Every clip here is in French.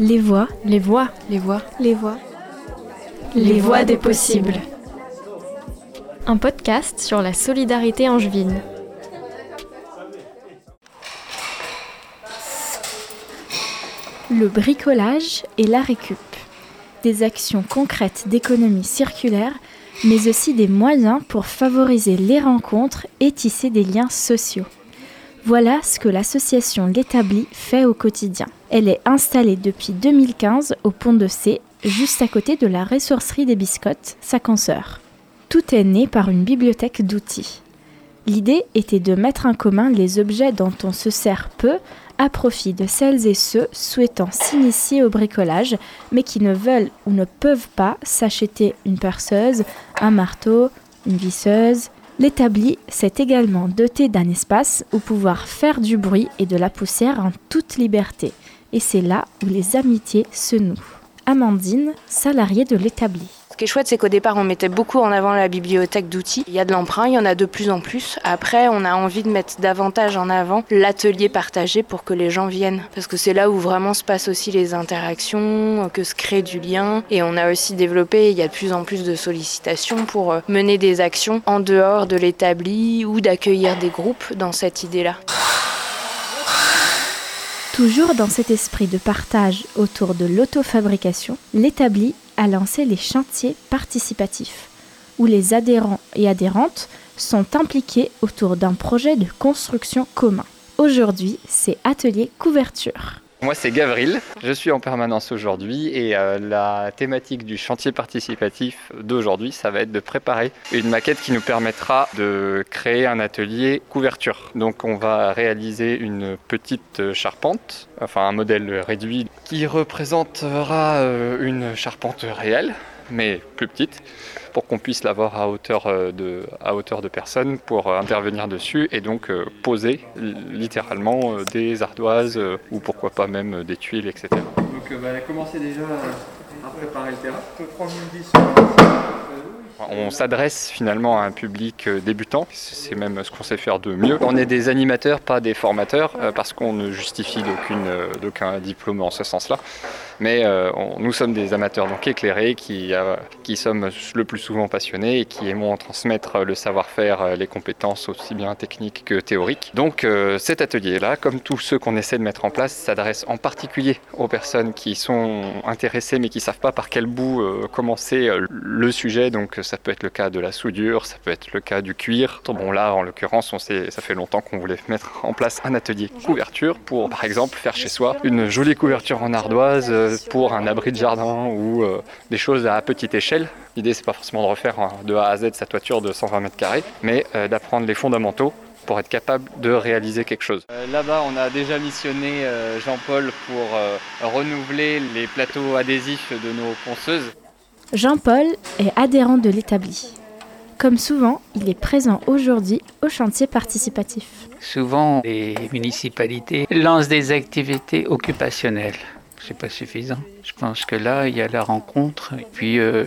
Les voix, les voix, les voix, les voix, les voix des possibles. Un podcast sur la solidarité angevine. Le bricolage et la récup. Des actions concrètes d'économie circulaire, mais aussi des moyens pour favoriser les rencontres et tisser des liens sociaux. Voilà ce que l'association L'Établi fait au quotidien. Elle est installée depuis 2015 au pont de C, juste à côté de la ressourcerie des biscottes, sa consoeur. Tout est né par une bibliothèque d'outils. L'idée était de mettre en commun les objets dont on se sert peu à profit de celles et ceux souhaitant s'initier au bricolage, mais qui ne veulent ou ne peuvent pas s'acheter une perceuse, un marteau, une visseuse, L'établi s'est également doté d'un espace où pouvoir faire du bruit et de la poussière en toute liberté. Et c'est là où les amitiés se nouent. Amandine, salariée de l'établi. Ce qui est chouette, c'est qu'au départ, on mettait beaucoup en avant la bibliothèque d'outils. Il y a de l'emprunt, il y en a de plus en plus. Après, on a envie de mettre davantage en avant l'atelier partagé pour que les gens viennent. Parce que c'est là où vraiment se passent aussi les interactions, que se crée du lien. Et on a aussi développé, il y a de plus en plus de sollicitations pour euh, mener des actions en dehors de l'établi ou d'accueillir des groupes dans cette idée-là. Toujours dans cet esprit de partage autour de l'autofabrication, l'établi a lancé les chantiers participatifs, où les adhérents et adhérentes sont impliqués autour d'un projet de construction commun. Aujourd'hui, c'est Atelier Couverture. Moi, c'est Gavril. Je suis en permanence aujourd'hui et euh, la thématique du chantier participatif d'aujourd'hui, ça va être de préparer une maquette qui nous permettra de créer un atelier couverture. Donc, on va réaliser une petite charpente, enfin un modèle réduit qui représentera euh, une charpente réelle mais plus petite, pour qu'on puisse l'avoir à hauteur euh, de, à hauteur de personnes pour euh, intervenir dessus et donc euh, poser littéralement des ardoises ou pourquoi pas même des tuiles, etc. Donc bah, commencez déjà à préparer le terrain. On s'adresse finalement à un public débutant, c'est même ce qu'on sait faire de mieux. On est des animateurs, pas des formateurs, parce qu'on ne justifie d'aucun diplôme en ce sens-là mais euh, nous sommes des amateurs donc éclairés qui, euh, qui sommes le plus souvent passionnés et qui aimons transmettre le savoir-faire, euh, les compétences aussi bien techniques que théoriques. Donc cet atelier-là, comme tous ceux qu'on essaie de mettre en place, s'adresse en particulier aux personnes qui sont intéressées mais qui ne savent pas par quel bout commencer le sujet. Ça peut être le cas de la soudure, ça peut être le cas du cuir. Bon là, en l'occurrence, on sait, ça fait longtemps qu'on voulait mettre en place un atelier couverture pour, par exemple, faire chez soi une jolie couverture en ardoise pour un abri de jardin ou euh, des choses à petite échelle. L'idée, c'est pas forcément de refaire hein, de A à Z sa toiture de 120 mètres carrés, mais euh, d'apprendre les fondamentaux pour être capable de réaliser quelque chose. Euh, là-bas, on a déjà missionné Jean-Paul pour renouveler les plateaux adhésifs de nos ponceuses. Jean-Paul est adhérent de l'établi. Comme souvent, il est présent aujourd'hui au chantier participatif. Souvent, les municipalités lancent des activités occupationnelles c'est pas suffisant. Je pense que là, il y a la rencontre. Et puis, euh,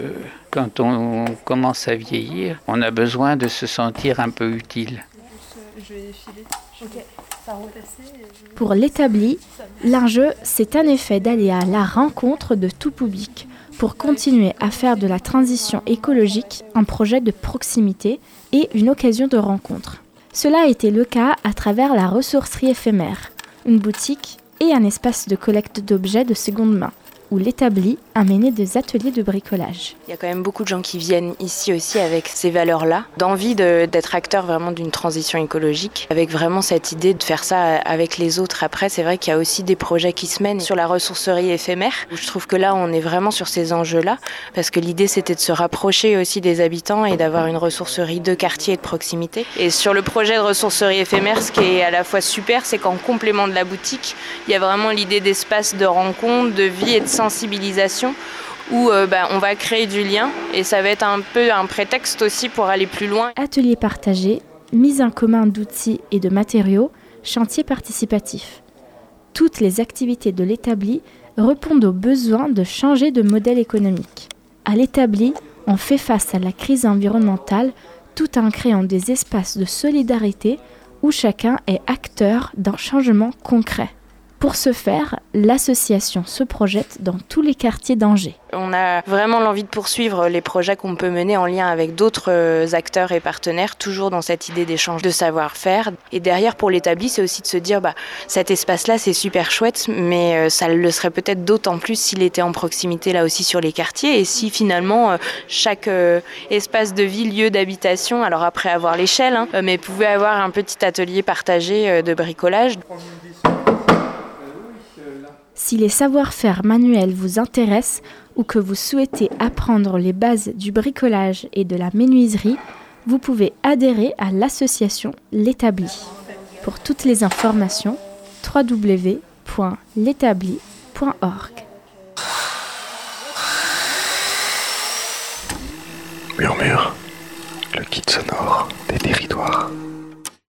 quand on commence à vieillir, on a besoin de se sentir un peu utile. Pour l'établi, l'enjeu, c'est en effet d'aller à la rencontre de tout public pour continuer à faire de la transition écologique un projet de proximité et une occasion de rencontre. Cela a été le cas à travers la ressourcerie éphémère, une boutique et un espace de collecte d'objets de seconde main où l'établi a mené des ateliers de bricolage. Il y a quand même beaucoup de gens qui viennent ici aussi avec ces valeurs-là, d'envie d'être acteur vraiment d'une transition écologique, avec vraiment cette idée de faire ça avec les autres. Après, c'est vrai qu'il y a aussi des projets qui se mènent sur la ressourcerie éphémère. Je trouve que là, on est vraiment sur ces enjeux-là, parce que l'idée, c'était de se rapprocher aussi des habitants et d'avoir une ressourcerie de quartier et de proximité. Et sur le projet de ressourcerie éphémère, ce qui est à la fois super, c'est qu'en complément de la boutique, il y a vraiment l'idée d'espace de rencontre, de vie et de sensibilisation où euh, bah, on va créer du lien et ça va être un peu un prétexte aussi pour aller plus loin. Atelier partagé, mise en commun d'outils et de matériaux, chantier participatif. Toutes les activités de l'établi répondent aux besoins de changer de modèle économique. À l'établi, on fait face à la crise environnementale tout en créant des espaces de solidarité où chacun est acteur d'un changement concret. Pour ce faire, l'association se projette dans tous les quartiers d'Angers. On a vraiment l'envie de poursuivre les projets qu'on peut mener en lien avec d'autres euh, acteurs et partenaires, toujours dans cette idée d'échange de savoir-faire. Et derrière, pour l'établi, c'est aussi de se dire, bah, cet espace-là, c'est super chouette, mais euh, ça le serait peut-être d'autant plus s'il était en proximité là aussi sur les quartiers et si finalement euh, chaque espace de vie, lieu d'habitation, alors après avoir l'échelle, hein, mais pouvait avoir un petit atelier partagé de bricolage. Si les savoir-faire manuels vous intéressent ou que vous souhaitez apprendre les bases du bricolage et de la menuiserie, vous pouvez adhérer à l'association L'Établi. Pour toutes les informations, www.l'établi.org. Murmure, le kit sonore des territoires.